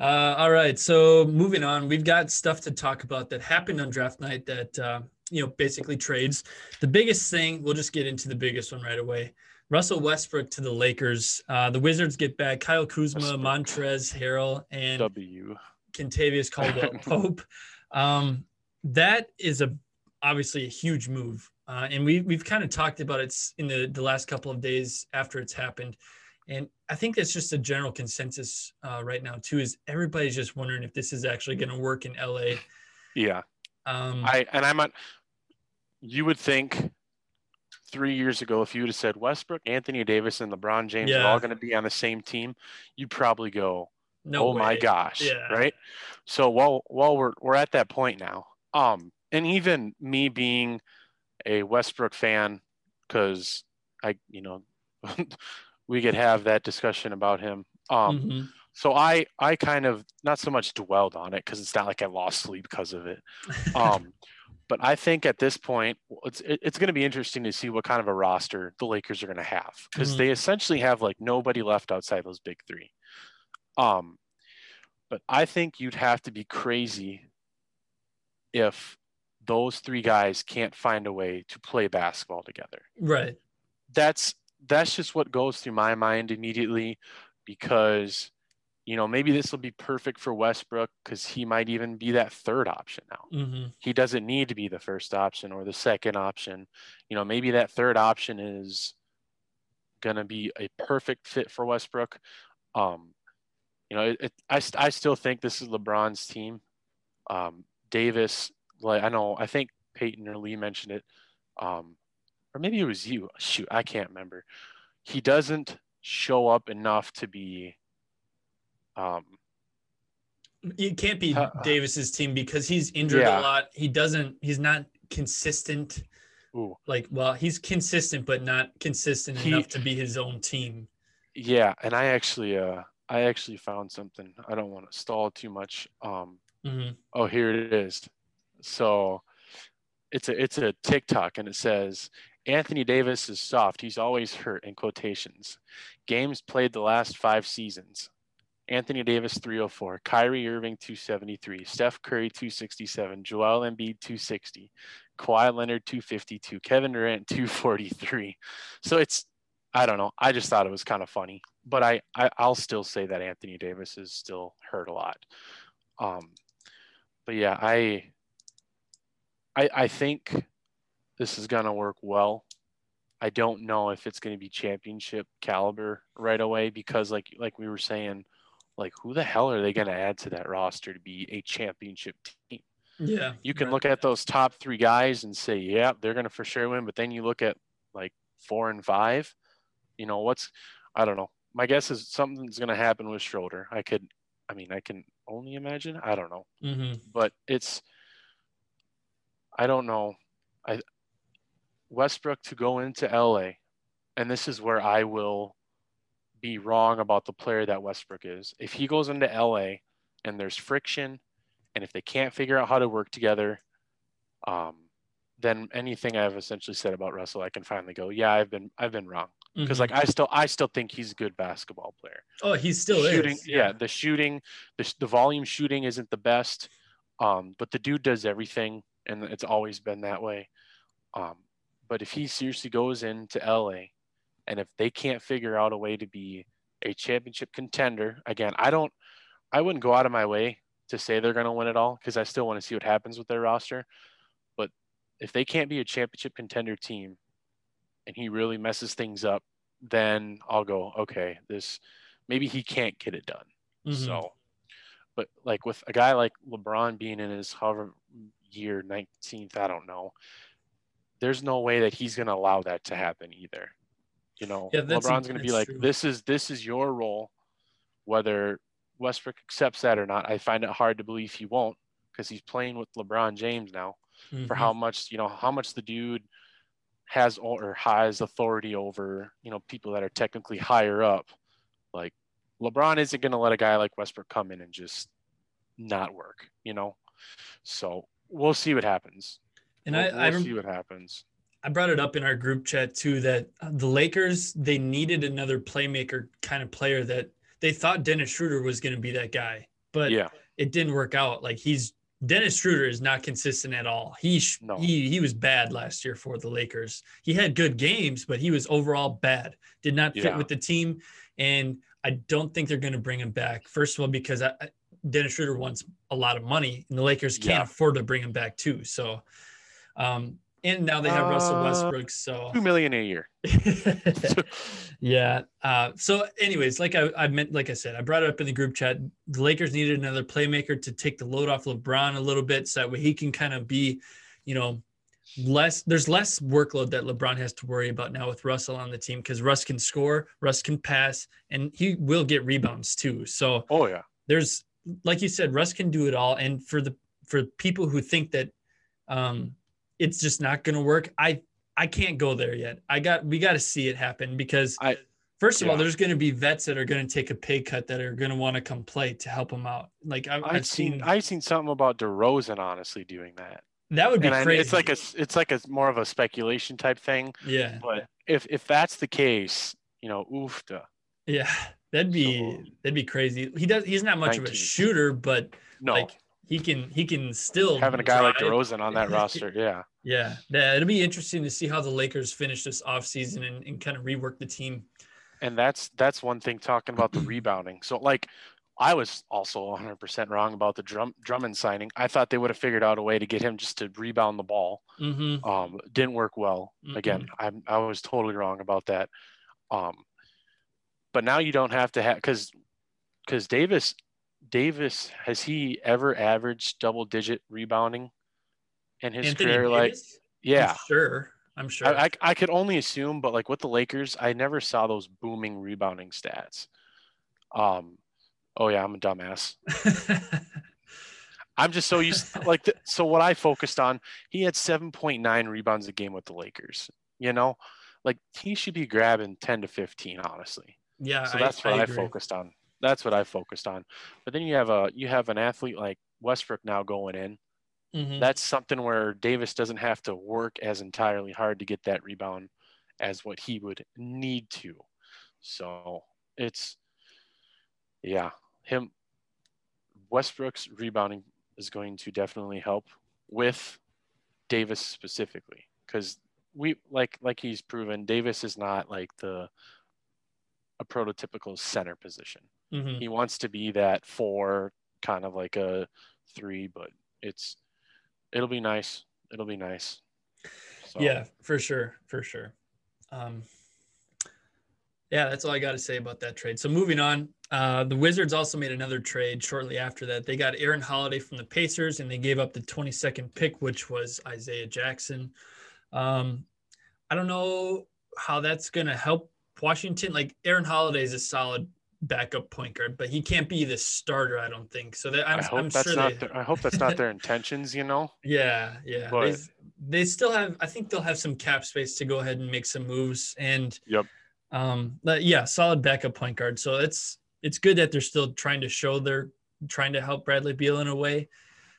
uh, all right. So moving on, we've got stuff to talk about that happened on draft night that, uh, you know, basically trades. The biggest thing, we'll just get into the biggest one right away. Russell Westbrook to the Lakers. Uh, the Wizards get back Kyle Kuzma, Westbrook. Montrezl Harrell, and w. Kentavious Caldwell Pope. Um, that is a obviously a huge move, uh, and we we've kind of talked about it in the the last couple of days after it's happened, and I think that's just a general consensus uh, right now too. Is everybody's just wondering if this is actually going to work in LA? Yeah, Um, I and I'm on. You would think three years ago, if you would have said Westbrook, Anthony Davis, and LeBron James are all going to be on the same team, you'd probably go, no oh my gosh Yeah. right so while while we're we're at that point now um and even me being a westbrook fan because i you know we could have that discussion about him um Mhm. so i i kind of not so much dwelled on it because it's not like i lost sleep because of it um but i think at this point it's it's going to be interesting to see what kind of a roster the lakers are going to have because Mhm. they essentially have like nobody left outside those big three um but i think you'd have to be crazy if those three guys can't find a way to play basketball together right. that's that's just what goes through my mind immediately because you know maybe this will be perfect for Westbrook because he might even be that third option now. Mm-hmm. He doesn't need to be the first option or the second option. You know, maybe that third option is going to be a perfect fit for Westbrook. Um, you know, it, it, I, I still think this is LeBron's team. Um, Davis, like I know, I think Peyton or Lee mentioned it, um, or maybe it was you. Shoot, I can't remember. He doesn't show up enough to be. Um, It can't be Uh, Davis's team because he's injured yeah. a lot. He doesn't. He's not consistent. ooh, Like, well, he's consistent, but not consistent He- enough to be his own team. yeah, and I actually, uh, I actually found something. I don't want to stall too much. Um, hmm Oh, here it is. So it's a it's a TikTok and it says Anthony Davis is soft. He's always hurt in quotations. Games played the last five seasons. Anthony Davis 304, Kyrie Irving 273, Steph Curry 267, Joel Embiid 260, Kawhi Leonard 252, Kevin Durant 243. So it's I don't know. I just thought it was kind of funny, but I, I I'll still say that Anthony Davis is still hurt a lot. Um, but yeah, I I I think this is gonna work well. I don't know if it's gonna be championship caliber right away because like like we were saying, like who the hell are they gonna add to that roster to be a championship team? Yeah, You can right. look at those top three guys and say, yeah, they're gonna for sure win, but then you look at like four and five, you know, what's I don't know. My guess is something's gonna happen with Schroeder. I could I mean I can only imagine. I don't know Mhm. but it's I don't know. I Westbrook to go into LA, and this is where I will be wrong about the player that Westbrook is. If he goes into LA and there's friction, and if they can't figure out how to work together, um, then anything I've essentially said about Russell, I can finally go, yeah, I've been I've been wrong because Mhm. like I still I still think he's a good basketball player oh, he's still shooting, is. yeah. the shooting, the, the volume shooting isn't the best, um, but the dude does everything, and it's always been that way. Um, but if he seriously goes into LA, and if they can't figure out a way to be a championship contender, again, I don't, I wouldn't go out of my way to say they're going to win it all because I still want to see what happens with their roster. If they can't be a championship contender team, and he really messes things up, then I'll go, okay, this maybe he can't get it done. Mhm. So, but like with a guy like LeBron being in his however year 19th, I don't know. There's no way that he's going to allow that to happen either. You know, Yeah, LeBron's going to be like, true. this is this is your role, whether Westbrook accepts that or not. I find it hard to believe he won't because he's playing with LeBron James now for Mhm. how much you know how much the dude has or has authority over you know people that are technically higher up. Like lebron isn't going to let a guy like westbrook come in and just not work you know? So we'll see what happens. And we'll, I, I we'll rem- see what happens. I brought it up in our group chat too that the Lakers they needed another playmaker kind of player that they thought Dennis Schroeder was going to be that guy, but yeah. it didn't work out. Like he's Dennis Schroeder is not consistent at all. He sh- No. he he was bad last year for the Lakers. He had good games, but he was overall bad. Did not fit Yeah. with the team, and I don't think they're going to bring him back. First of all, because I, I- Dennis Schroeder wants a lot of money, and the Lakers can't Yeah. afford to bring him back too. So, um, and now they have Russell Uh, Westbrook. So two million a year yeah. Uh, so, anyways, like I, I meant, like I said, I brought it up in the group chat. The Lakers needed another playmaker to take the load off LeBron a little bit, so that way he can kind of be, you know, less. There's less workload that LeBron has to worry about now with Russell on the team because Russ can score, Russ can pass, and he will get rebounds too. So oh yeah there's, like you said, Russ can do it all. And for the for people who think that, um, it's just not going to work, I I can't go there yet. I got we got to see it happen because I- first of all, there's going to be vets that are going to take a pay cut that are going to want to come play to help them out. Like I've, i've, I've seen, seen, i've seen something about DeRozan honestly doing that that would be and I, crazy. it's like a it's like a more of a speculation type thing yeah, but if if that's the case you know oofta yeah, that'd be So- that'd be crazy. He does. He's not much of a shooter, but no like he can he can still having a guy like drive. DeRozan on that roster, yeah. Yeah, yeah, it'll be interesting to see how the Lakers finish this offseason and, and kind of rework the team. And that's that's one thing talking about the rebounding. So like I was also 100% wrong about the Drum, Drummond signing. I thought they would have figured out a way to get him just to rebound the ball. Mm-hmm. Um, didn't work well. Mm-mm. Again, I I was totally wrong about that. Um, but now you don't have to have because because Davis Davis has he ever averaged double digit rebounding in his Anthony career? Like yeah, I'm sure. I'm sure. I, I I could only assume, but like with the Lakers, I never saw those booming rebounding stats. Um, oh yeah, I'm a dumbass. I'm just so used like the, so what I focused on. He had 7.9 rebounds a game with the Lakers. You know, like he should be grabbing 10 to 15, honestly. yeah, So that's I, what I, agree. focused on. That's what I focused on. But then you have a you have an athlete like Westbrook now going in. Mhm. That's something where Davis doesn't have to work as entirely hard to get that rebound as what he would need to. So it's yeah, him Westbrook's rebounding is going to definitely help with Davis specifically because we like like he's proven Davis is not like the a prototypical center position. Mhm. He wants to be that four, kind of like a three, but it's it'll be nice. It'll be nice. So, Yeah, for sure, for sure. Um, yeah, that's all I got to say about that trade. So moving on, uh, the Wizards also made another trade shortly after that. They got Aaron Holiday from the Pacers, and they gave up the 22nd pick, which was Isaiah Jackson. Um, I don't know how that's going to help Washington. Like Aaron Holiday is a solid backup point guard, but he can't be the starter. I don't think so. That I'm, I hope I'm that's sure not. they, Their, I hope that's not their intentions. You know. yeah, yeah. But- they, they still have. I think they'll have some cap space to go ahead and make some moves. And Yep. um, but yeah, solid backup point guard. So it's it's good that they're still trying to show they're trying to help Bradley Beal in a way.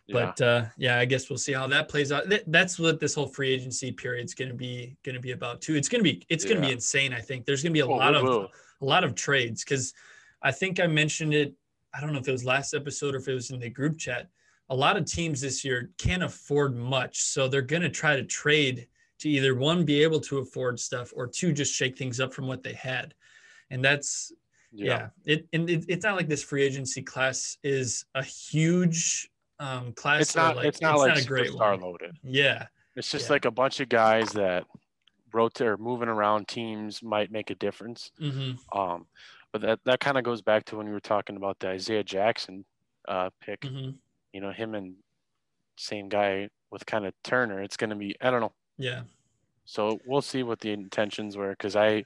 Yeah. But uh, yeah, I guess we'll see how that plays out. Th- That's what this whole free agency period is going to be going to be about too. It's going to be it's going to be insane. I think there's going to be a Oh, lot of will. a lot of trades because I think I mentioned it. I don't know if it was last episode or if it was in the group chat. A lot of teams this year can't afford much, so they're going to try to trade to either one be able to afford stuff or two just shake things up from what they had, and that's yeah. It and it, it's not like this free agency class is a huge um, class. It's not. like, it's not like a great one. loaded. Yeah, It's just Yeah. like a bunch of guys that rotate or moving around teams might make a difference. hmm Um, but that that kind of goes back to when we were talking about the Isaiah Jackson uh, pick. hmm You know, him and same guy with kind of Turner. It's going to be. I don't know. yeah. So we'll see what the intentions were because I,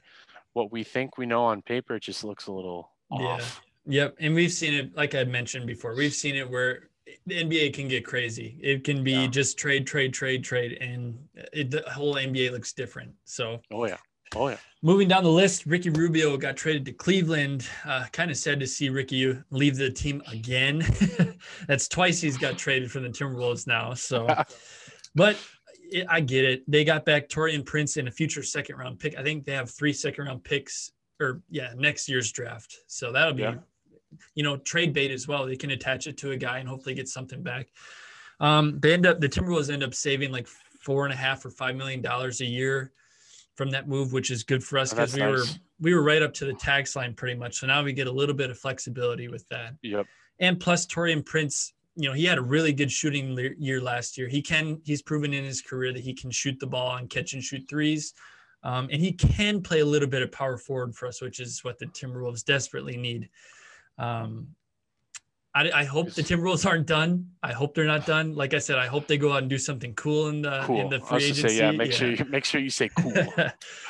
what we think we know on paper, it just looks a little off. Yeah. Yep, and we've seen it. Like I mentioned before, we've seen it where the NBA can get crazy. It can be Yeah. just trade, trade, trade, trade, and it, the whole NBA looks different. So Oh yeah. Oh yeah. moving down the list, Ricky Rubio got traded to Cleveland. Uh, kind of sad to see Ricky leave the team again. That's twice he's got traded from the Timberwolves now. So, but it, I get it. They got back Taurean Prince in a future second round pick. I think they have three second round picks, or yeah, next year's draft. So that'll be, Yeah. you know, trade bait as well. They can attach it to a guy and hopefully get something back. Um, they end up the Timberwolves end up saving like four and a half or five million dollars a year from that move, which is good for us Oh, because that's we nice. were we were right up to the tax line pretty much. So now we get a little bit of flexibility with that. Yep. And plus Taurean Prince, you know, he had a really good shooting le- year last year. He can he's proven in his career that he can shoot the ball and catch and shoot threes. Um, and he can play a little bit of power forward for us, which is what the Timberwolves desperately need. Um, I, I hope the Timberwolves aren't done. I hope they're not done. Like I said, I hope they go out and do something cool in the Cool. in the free agency. say yeah. Make sure you make sure you say cool.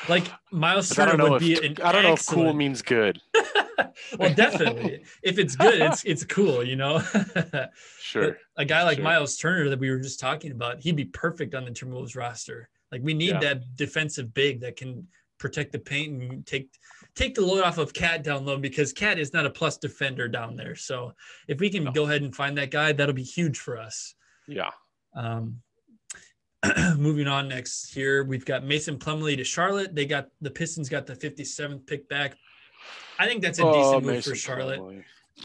like Miles Turner would if be an I don't know if cool means good. well, definitely. if it's good, it's it's cool, you know. Sure. But a guy like Sure. Miles Turner that we were just talking about, he'd be perfect on the Timberwolves roster. Like we need Yeah. that defensive big that can protect the paint and take take the load off of KAT down low because KAT is not a plus defender down there. So if we can No. go ahead and find that guy, that'll be huge for us. Yeah. Um, moving on next here, we've got Mason Plumlee to Charlotte. They got the Pistons got the 57th pick back. I think that's a decent Oh, move Mason for Charlotte.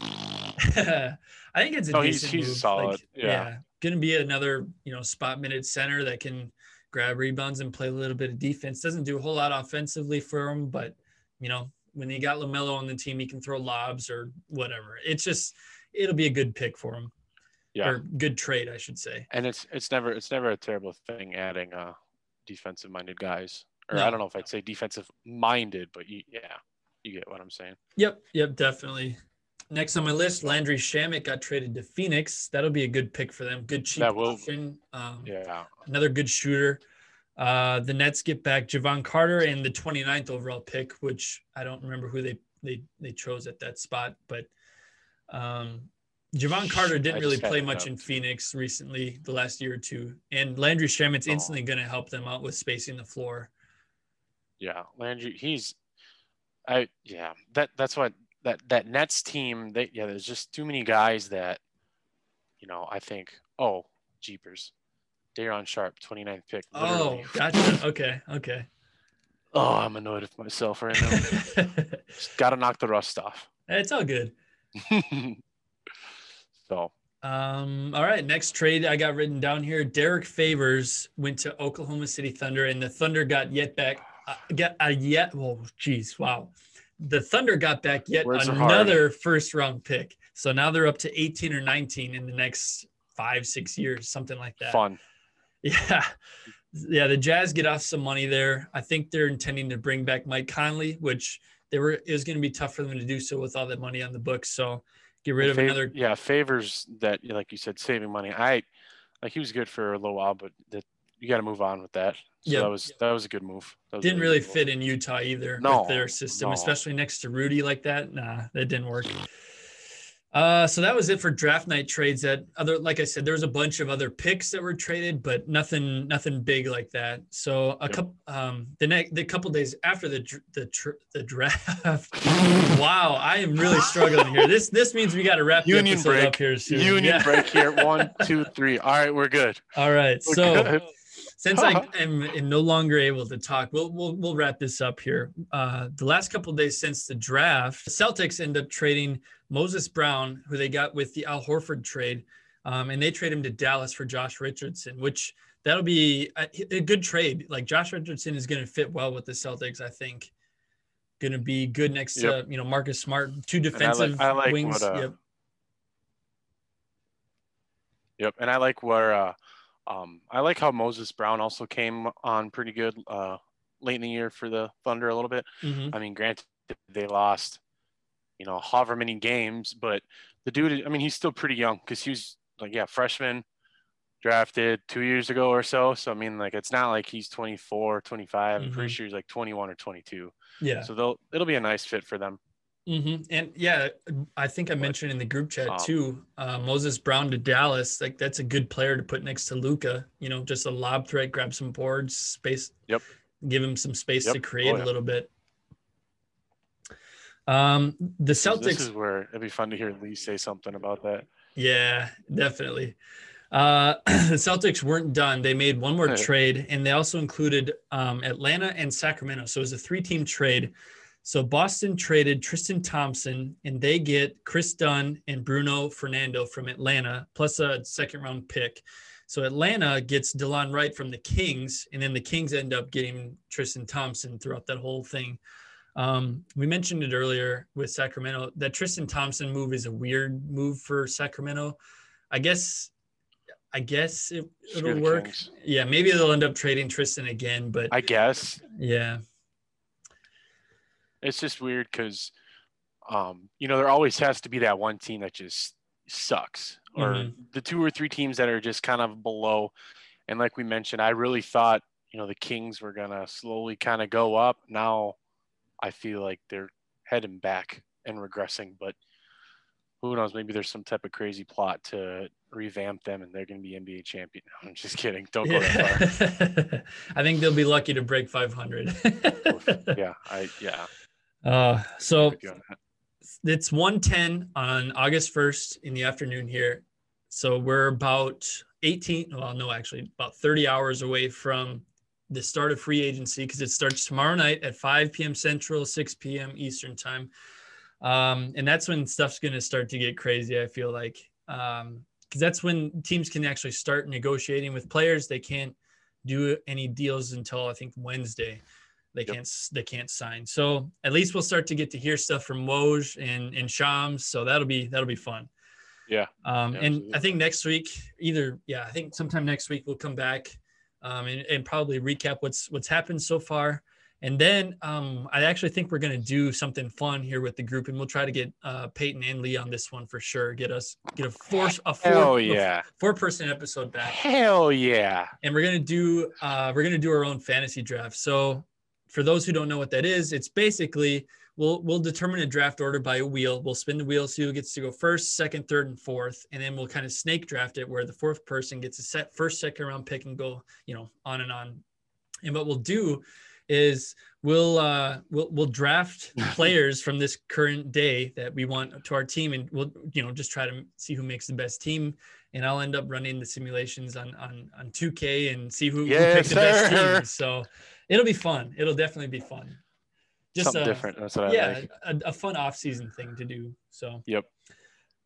I think it's a he's- decent he's move. solid. Yeah. gonna be another you know spot minute center that can grab rebounds and play a little bit of defense. Doesn't do a whole lot offensively for him, but you know, when you got LaMelo on the team, he can throw lobs or whatever. It's just it'll be a good pick for him. Yeah. Or good trade, I should say. And it's it's never it's never a terrible thing adding uh defensive minded guys. Or No. I don't know if I'd say defensive minded, but you, yeah, you get what I'm saying. Yep, yep, definitely. Next on my list, Landry Shamet got traded to Phoenix. That'll be a good pick for them. Good cheap That will- option. Um, Yeah. another good shooter. Uh, the Nets get back Jevon Carter and the 29th overall pick, which I don't remember who they they they chose at that spot, but um, Jevon Carter didn't really play much in Phoenix recently, the last year or two. And Landry Shamet's Oh. instantly going to help them out with spacing the floor. Yeah. Landry, he's I yeah, that that's what that that Nets team, they yeah, there's just too many guys that you know, I think, oh, Jeepers. Day'Ron Sharpe, 29th pick. Oh, gotcha. Okay, okay. Oh, I'm annoyed with myself right now. Just gotta knock the rust off. it's all good. so Um, all right, next trade I got written down here. Derrick Favors went to Oklahoma City Thunder, and the Thunder got yet back, uh, get a yet. Well, geez, wow. The Thunder got back yet Words another first round pick. So now they're up to 18 or 19 in the next five, six years, something like that. fun. Yeah. Yeah. The Jazz get off some money there. I think they're intending to bring back Mike Conley, which they were, it was going to be tough for them to do so with all that money on the books. So get rid of Fav- another. yeah favors that like you said saving money i like he was good for a little while but that you got to move on with that so Yep. that was that was a good move didn't really move. fit in Utah either No, with their system, no. especially next to Rudy like that. Nah, that didn't work. Uh, so that was it for draft night trades. That other, like I said, there was a bunch of other picks that were traded, but nothing, nothing big like that. So a Yep. couple, um, the next, the couple days after the the the draft. wow, I am really struggling here. This this means we got to wrap Union break. up here soon. union Yeah. break here one two three all right we're good All right, We're so good. since I am, am no longer able to talk, we'll we'll, we'll wrap this up here. Uh, the last couple of days since the draft, Celtics end up trading Moses Brown, who they got with the Al Horford trade, um, and they trade him to Dallas for Josh Richardson, which that'll be a, a good trade. Like Josh Richardson is going to fit well with the Celtics, I think. Going to be good next Yep. to you know Marcus Smart, two I like- defensive I like wings. what, uh, yep. yep and i like where uh um i like how moses brown also came on pretty good uh late in the year for the thunder a little bit Mhm. I mean, granted, they lost, you know, however many games, but the dude, I mean, he's still pretty young because he was like, yeah, freshman drafted two years ago or so. So, I mean, like, it's not like he's 24, 25. I'm pretty Mhm. sure he's like 21 or 22. Yeah. So they'll, it'll be a nice fit for them. hmm And yeah, I think I mentioned in the group chat too. Uh, Moses Brown to Dallas, like that's a good player to put next to Luka. You know, just a lob threat, grab some boards, space. Yep. Give him some space Yep. to create Oh, a little bit. Um, the Celtics. This is where it'd be fun to hear Lee say something about that. Yeah, definitely. Uh, the Celtics weren't done. They made one more Right. trade, and they also included um, Atlanta and Sacramento. So it was a three-team trade. So Boston traded Tristan Thompson, and they get Kris Dunn and Bruno Fernando from Atlanta, plus a second-round pick. So Atlanta gets Delon Wright from the Kings, and then the Kings end up getting Tristan Thompson throughout that whole thing. Um, we mentioned it earlier with Sacramento. That Tristan Thompson move is a weird move for Sacramento. I guess, I guess it, it'll work. Kings. Yeah, maybe they'll end up trading Tristan again, but I guess yeah, it's just weird because, um, you know, there always has to be that one team that just sucks, or Mhm. the two or three teams that are just kind of below. And like we mentioned, I really thought, you know, the Kings were gonna slowly kind of go up. Now, I feel like they're heading back and regressing. But who knows? Maybe there's some type of crazy plot to revamp them, and they're gonna be NBA champion. I'm just kidding. Don't go that far. I think they'll be lucky to break 500. yeah, I yeah. Uh, so with you on that. it's 110 on August 1st in the afternoon here. So we're about 18, well, no, actually about 30 hours away from the start of free agency because it starts tomorrow night at 5 p.m. Central, 6 p.m. Eastern time. Um, and that's when stuff's going to start to get crazy, I feel like. Um, because that's when teams can actually start negotiating with players. They can't do any deals until I think Wednesday. They Yep. can't they can't sign. So at least we'll start to get to hear stuff from Woj and and Shams. So that'll be that'll be fun. Yeah. Um, Yeah, and absolutely. I think next week, either yeah, I think sometime next week we'll come back um, and, and probably recap what's what's happened so far. And then um, I actually think we're gonna do something fun here with the group, and we'll try to get uh, Peyton and Lee on this one for sure. Get us get a four a four Hell a yeah. four person episode back Hell yeah. and we're gonna do uh, we're gonna do our own fantasy draft. So for those who don't know what that is, it's basically we'll we'll determine a draft order by a wheel. We'll spin the wheel, see who gets to go first, second, third, and fourth, and then we'll kind of snake draft it where the fourth person gets a set first, second round pick and go you know on and on. And what we'll do is we'll uh we'll we'll draft players from this current day that we want to our team and we'll you know just try to see who makes the best team and I'll end up running the simulations on on on 2K and see who, who Yes, picks the best team. So it'll be fun. It'll definitely be fun. Just Something a, different. That's what I Yeah, like. a, a fun off season thing to do. So Yep.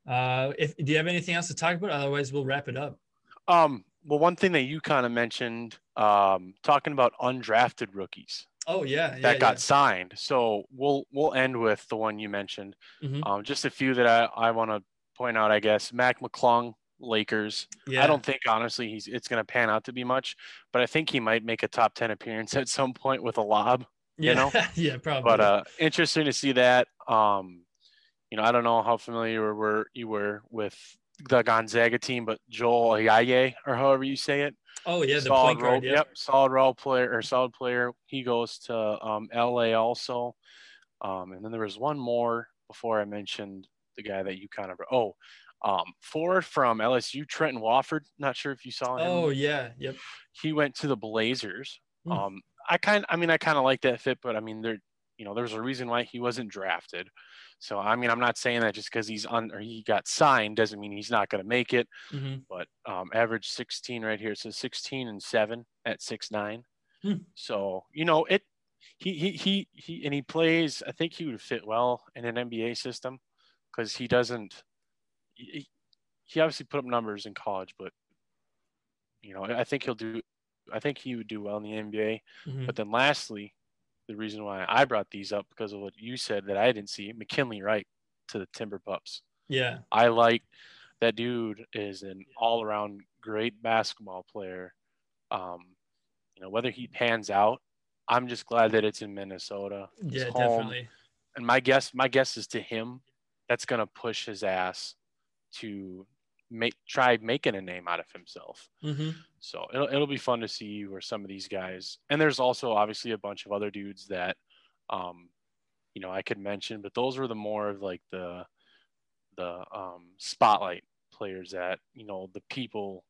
uh if do you have anything else to talk about? Otherwise we'll wrap it up. Um, well, one thing that you kind of mentioned, um, talking about undrafted rookies Oh yeah, yeah. that got signed. So we'll we'll end with the one you mentioned. Mhm. Um, just a few that I, I want to point out, I guess. Mac McClung, Lakers. yeah. I don't think honestly he's it's going to pan out to be much, but I think he might make a top ten appearance at some point with a lob. Yeah, you know? yeah, probably. But uh, interesting to see that. Um, you know, I don't know how familiar were you were with the Gonzaga team, but Joel Ayayi, or however you say it, oh yeah, the point role, guard. yep. solid role player or solid player. He goes to um, LA also, um, and then there was one more before I mentioned the guy that you kind of oh, um, forward from LSU, Trendon Watford. Not sure if you saw him. Oh yeah, yep. he went to the Blazers. Hmm. Um, I kind, I mean, I kind of like that fit, but I mean, there, you know, there's a reason why he wasn't drafted. So I mean, I'm not saying that just because he's on or he got signed doesn't mean he's not going to make it. hmm But um, average 16 right here. Says 16 and seven at six nine. Hmm. So you know it. He he he he and he plays. I think he would fit well in an NBA system because he doesn't. He, he obviously put up numbers in college, but you know I think he'll do. I think he would do well in the NBA. hmm But then lastly, the reason why I brought these up because of what you said that I didn't see, McKinley Wright to the Timber Pups. Yeah. I like that dude is an all around great basketball player. Um, you know, whether he pans out, I'm just glad that it's in Minnesota. He's Yeah, home. definitely. And my guess, my guess is to him, that's gonna push his ass to make try making a name out of himself. hmm So it'll it'll be fun to see where some of these guys and there's also obviously a bunch of other dudes that um you know I could mention, but those were the more of like the the um spotlight players that, you know, the people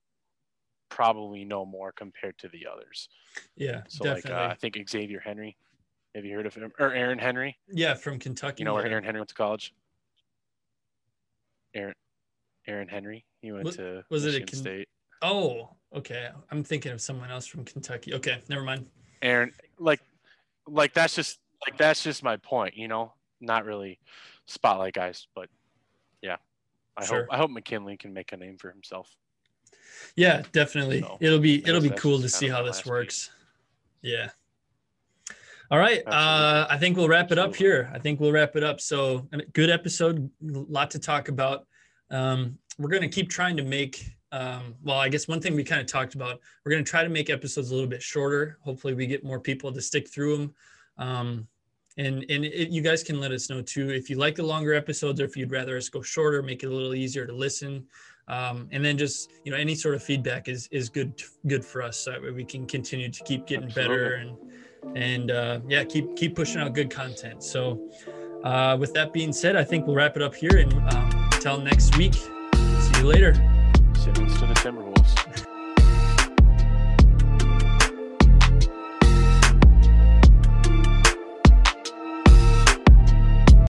probably know more compared to the others. Yeah, So definitely. like uh, I think Xavier Henry. Have you heard of him? Or Aaron Henry? yeah, from Kentucky. You know where yeah. Aaron Henry went to college? Aaron Aaron Henry. He went Was- to was it a Michigan Ken- State. Oh, okay. I'm thinking of someone else from Kentucky. Okay, never mind. Aaron, like, like that's just like that's just my point, you know. Not really spotlight guys, but yeah, I Sure. hope I hope McKinley can make a name for himself. Yeah, definitely. So, it'll be it'll be cool to see how this last piece. works. Yeah. All right. Uh, I think we'll wrap it up here. I think we'll wrap it up. So, a good episode, a lot to talk about. Um, we're going to keep trying to make, um, well, I guess one thing we kind of talked about, we're going to try to make episodes a little bit shorter. Hopefully, we get more people to stick through them. Um, and and it, you guys can let us know too if you like the longer episodes or if you'd rather us go shorter, make it a little easier to listen. Um, and then just you know any sort of feedback is is good good for us so that way we can continue to keep getting better and and uh, yeah keep keep pushing out good content so uh, with that being said i think we'll wrap it up here and um, until next week. See you later